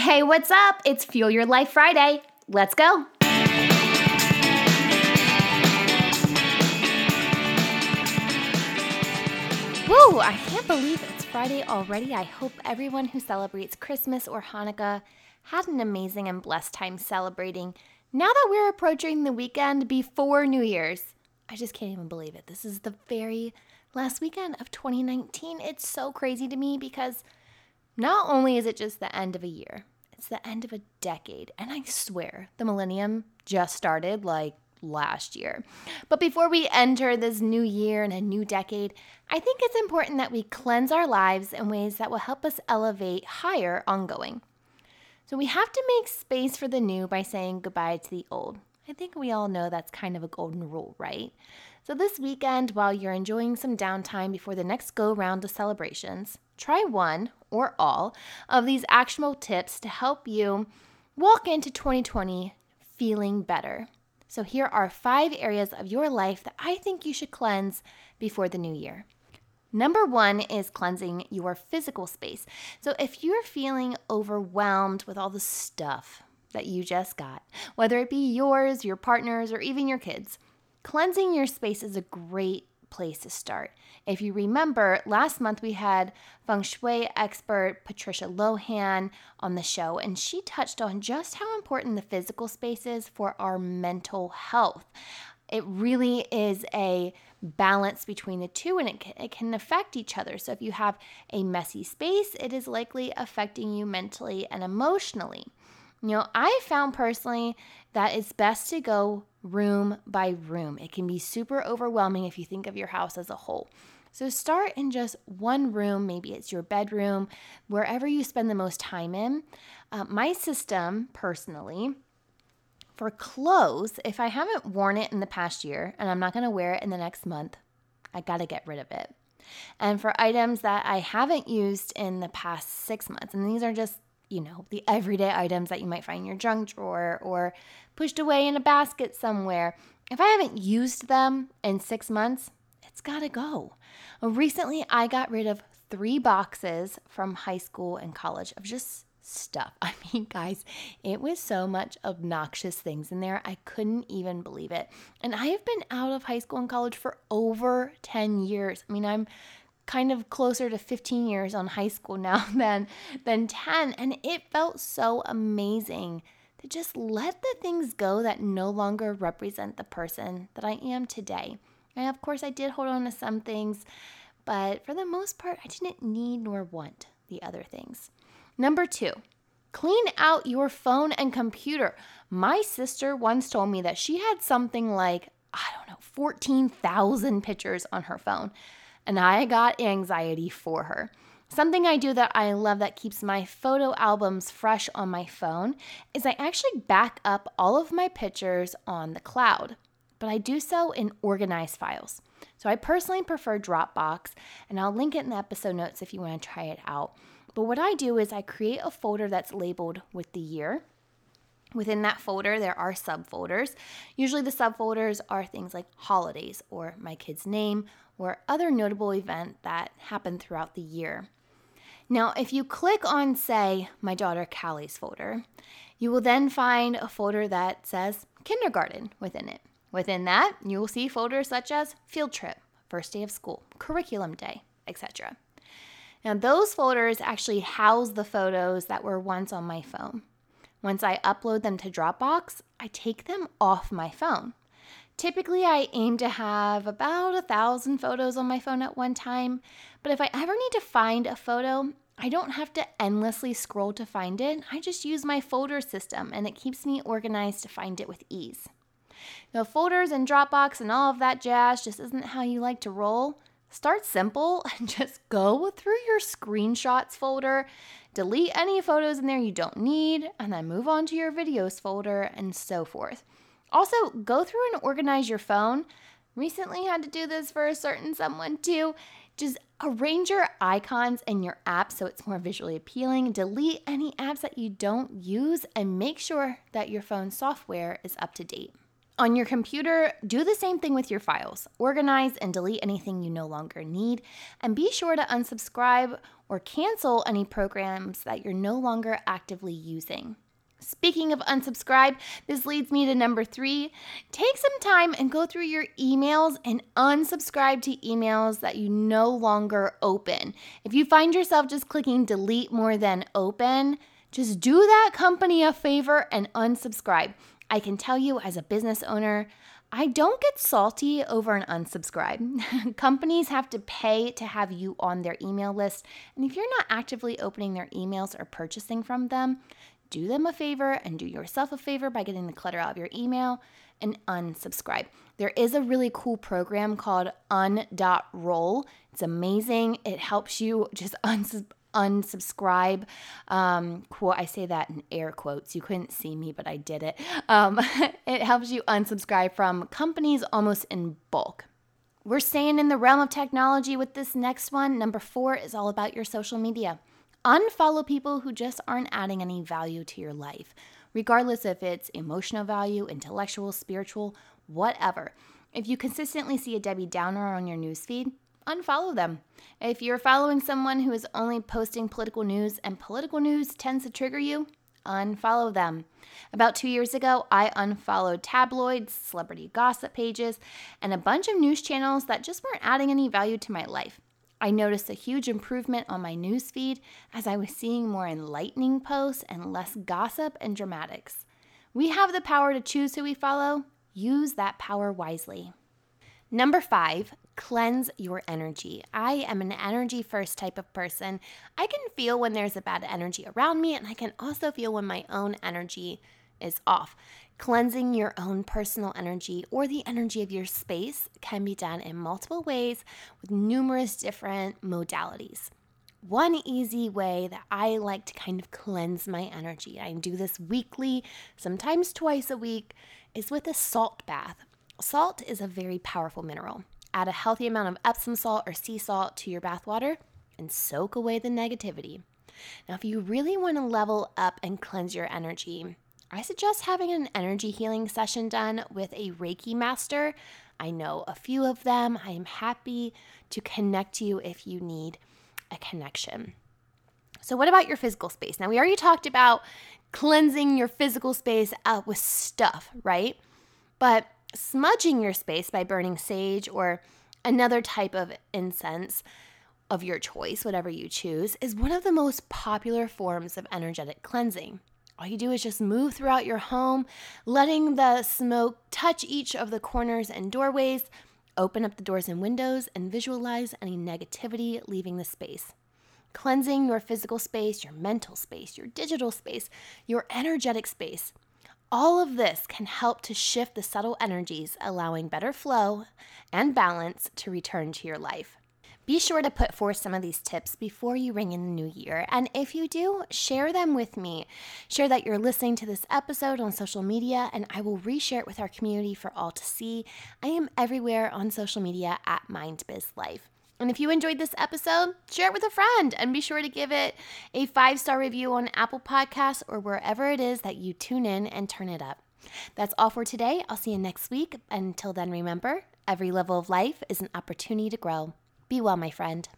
Hey, what's up? It's Fuel Your Life Friday. Let's go. Woo! I can't believe it's Friday already. I hope everyone who celebrates Christmas or Hanukkah had an amazing and blessed time celebrating. Now that we're approaching the weekend before New Year's, I just can't even believe it. This is the very last weekend of 2019. It's so crazy to me because not only is it just the end of a year, it's the end of a decade. And I swear, the millennium just started like last year. But before we enter this new year and a new decade, I think it's important that we cleanse our lives in ways that will help us elevate higher ongoing. So we have to make space for the new by saying goodbye to the old. I think we all know that's kind of a golden rule, right? So this weekend, while you're enjoying some downtime before the next go round of celebrations, try one or all of these actionable tips to help you walk into 2020 feeling better. So, here are five areas of your life that I think you should cleanse before the new year. Number one is cleansing your physical space. So, if you're feeling overwhelmed with all the stuff that you just got, whether it be yours, your partner's, or even your kids, cleansing your space is a great place to start. If you remember, last month we had feng shui expert Patricia Lohan on the show, and she touched on just how important the physical space is for our mental health. It really is a balance between the two and it can, it can affect each other. So, if you have a messy space, it is likely affecting you mentally and emotionally. You know, I found personally that it's best to go room by room. It can be super overwhelming if you think of your house as a whole. So start in just one room, maybe it's your bedroom, wherever you spend the most time in. Uh, my system, personally, for clothes, if I haven't worn it in the past year and I'm not to wear it in the next month, I got to get rid of it. And for items that I haven't used in the past six months, and these are just you know, the everyday items that you might find in your junk drawer or pushed away in a basket somewhere. If I haven't used them in six months, it's got to go. Recently, I got rid of three boxes from high school and college of just stuff. I mean, guys, it was so much obnoxious things in there. I couldn't even believe it. And I have been out of high school and college for over 10 years. I mean, I'm kind of closer to 15 years on high school now than than 10 and it felt so amazing to just let the things go that no longer represent the person that I am today. And of course I did hold on to some things, but for the most part I didn't need nor want the other things. Number 2, Clean out your phone and computer. My sister once told me that she had something like, I don't know, 14,000 pictures on her phone and I got anxiety for her. Something I do that I love that keeps my photo albums fresh on my phone is I actually back up all of my pictures on the cloud, but I do so in organized files. So I personally prefer Dropbox, and I'll link it in the episode notes if you want to try it out. But what I do is I create a folder that's labeled with the year. Within that folder, there are subfolders. Usually, the subfolders are things like holidays or my kid's name or other notable event that happened throughout the year. Now, if you click on, say, my daughter Callie's folder, you will then find a folder that says kindergarten within it. Within that, you will see folders such as field trip, first day of school, curriculum day, etc. Now, those folders actually house the photos that were once on my phone. Once I upload them to Dropbox, I take them off my phone. Typically, I aim to have about a thousand photos on my phone at one time, but if I ever need to find a photo, I don't have to endlessly scroll to find it. I just use my folder system and it keeps me organized to find it with ease. Now, folders and Dropbox and all of that jazz just isn't how you like to roll. Start simple and just go through your screenshots folder, delete any photos in there you don't need, and then move on to your videos folder and so forth. Also, go through and organize your phone. Recently had to do this for a certain someone too. Just arrange your icons and your apps so it's more visually appealing. Delete any apps that you don't use and make sure that your phone software is up to date. On your computer, do the same thing with your files. Organize and delete anything you no longer need, and be sure to unsubscribe or cancel any programs that you're no longer actively using. Speaking of unsubscribe, this leads me to number three. Take some time and go through your emails and unsubscribe to emails that you no longer open. If you find yourself just clicking delete more than open, just do that company a favor and unsubscribe. I can tell you as a business owner, I don't get salty over an unsubscribe. Companies have to pay to have you on their email list, and if you're not actively opening their emails or purchasing from them, do them a favor and do yourself a favor by getting the clutter out of your email and unsubscribe. There is a really cool program called un.roll. It's amazing. It helps you just unsubscribe unsubscribe. Um, quote, I say that in air quotes. You couldn't see me, but I did it. Um, it helps you unsubscribe from companies almost in bulk. We're staying in the realm of technology with this next one. Number four is all about your social media. Unfollow people who just aren't adding any value to your life, regardless if it's emotional value, intellectual, spiritual, whatever. If you consistently see a Debbie Downer on your newsfeed, unfollow them. If you're following someone who is only posting political news and political news tends to trigger you, unfollow them. About two years ago, I unfollowed tabloids, celebrity gossip pages, and a bunch of news channels that just weren't adding any value to my life. I noticed a huge improvement on my news feed as I was seeing more enlightening posts and less gossip and dramatics. We have the power to choose who we follow. Use that power wisely. Number five, cleanse your energy. I am an energy first type of person. I can feel when there's a bad energy around me, and I can also feel when my own energy is off. Cleansing your own personal energy or the energy of your space can be done in multiple ways with numerous different modalities. One easy way that I like to kind of cleanse my energy, I do this weekly, sometimes twice a week, is with a salt bath. Salt is a very powerful mineral. Add a healthy amount of Epsom salt or sea salt to your bathwater and soak away the negativity. Now, if you really want to level up and cleanse your energy, I suggest having an energy healing session done with a Reiki master. I know a few of them. I am happy to connect you if you need a connection. So, what about your physical space? Now, we already talked about cleansing your physical space out with stuff, right? But smudging your space by burning sage or another type of incense of your choice, whatever you choose, is one of the most popular forms of energetic cleansing. All you do is just move throughout your home, letting the smoke touch each of the corners and doorways, open up the doors and windows, and visualize any negativity leaving the space. Cleansing your physical space, your mental space, your digital space, your energetic space all of this can help to shift the subtle energies, allowing better flow and balance to return to your life. Be sure to put forth some of these tips before you ring in the new year. And if you do, share them with me. Share that you're listening to this episode on social media, and I will reshare it with our community for all to see. I am everywhere on social media at MindBizLife. And if you enjoyed this episode, share it with a friend and be sure to give it a five star review on Apple Podcasts or wherever it is that you tune in and turn it up. That's all for today. I'll see you next week. Until then, remember every level of life is an opportunity to grow. Be well, my friend.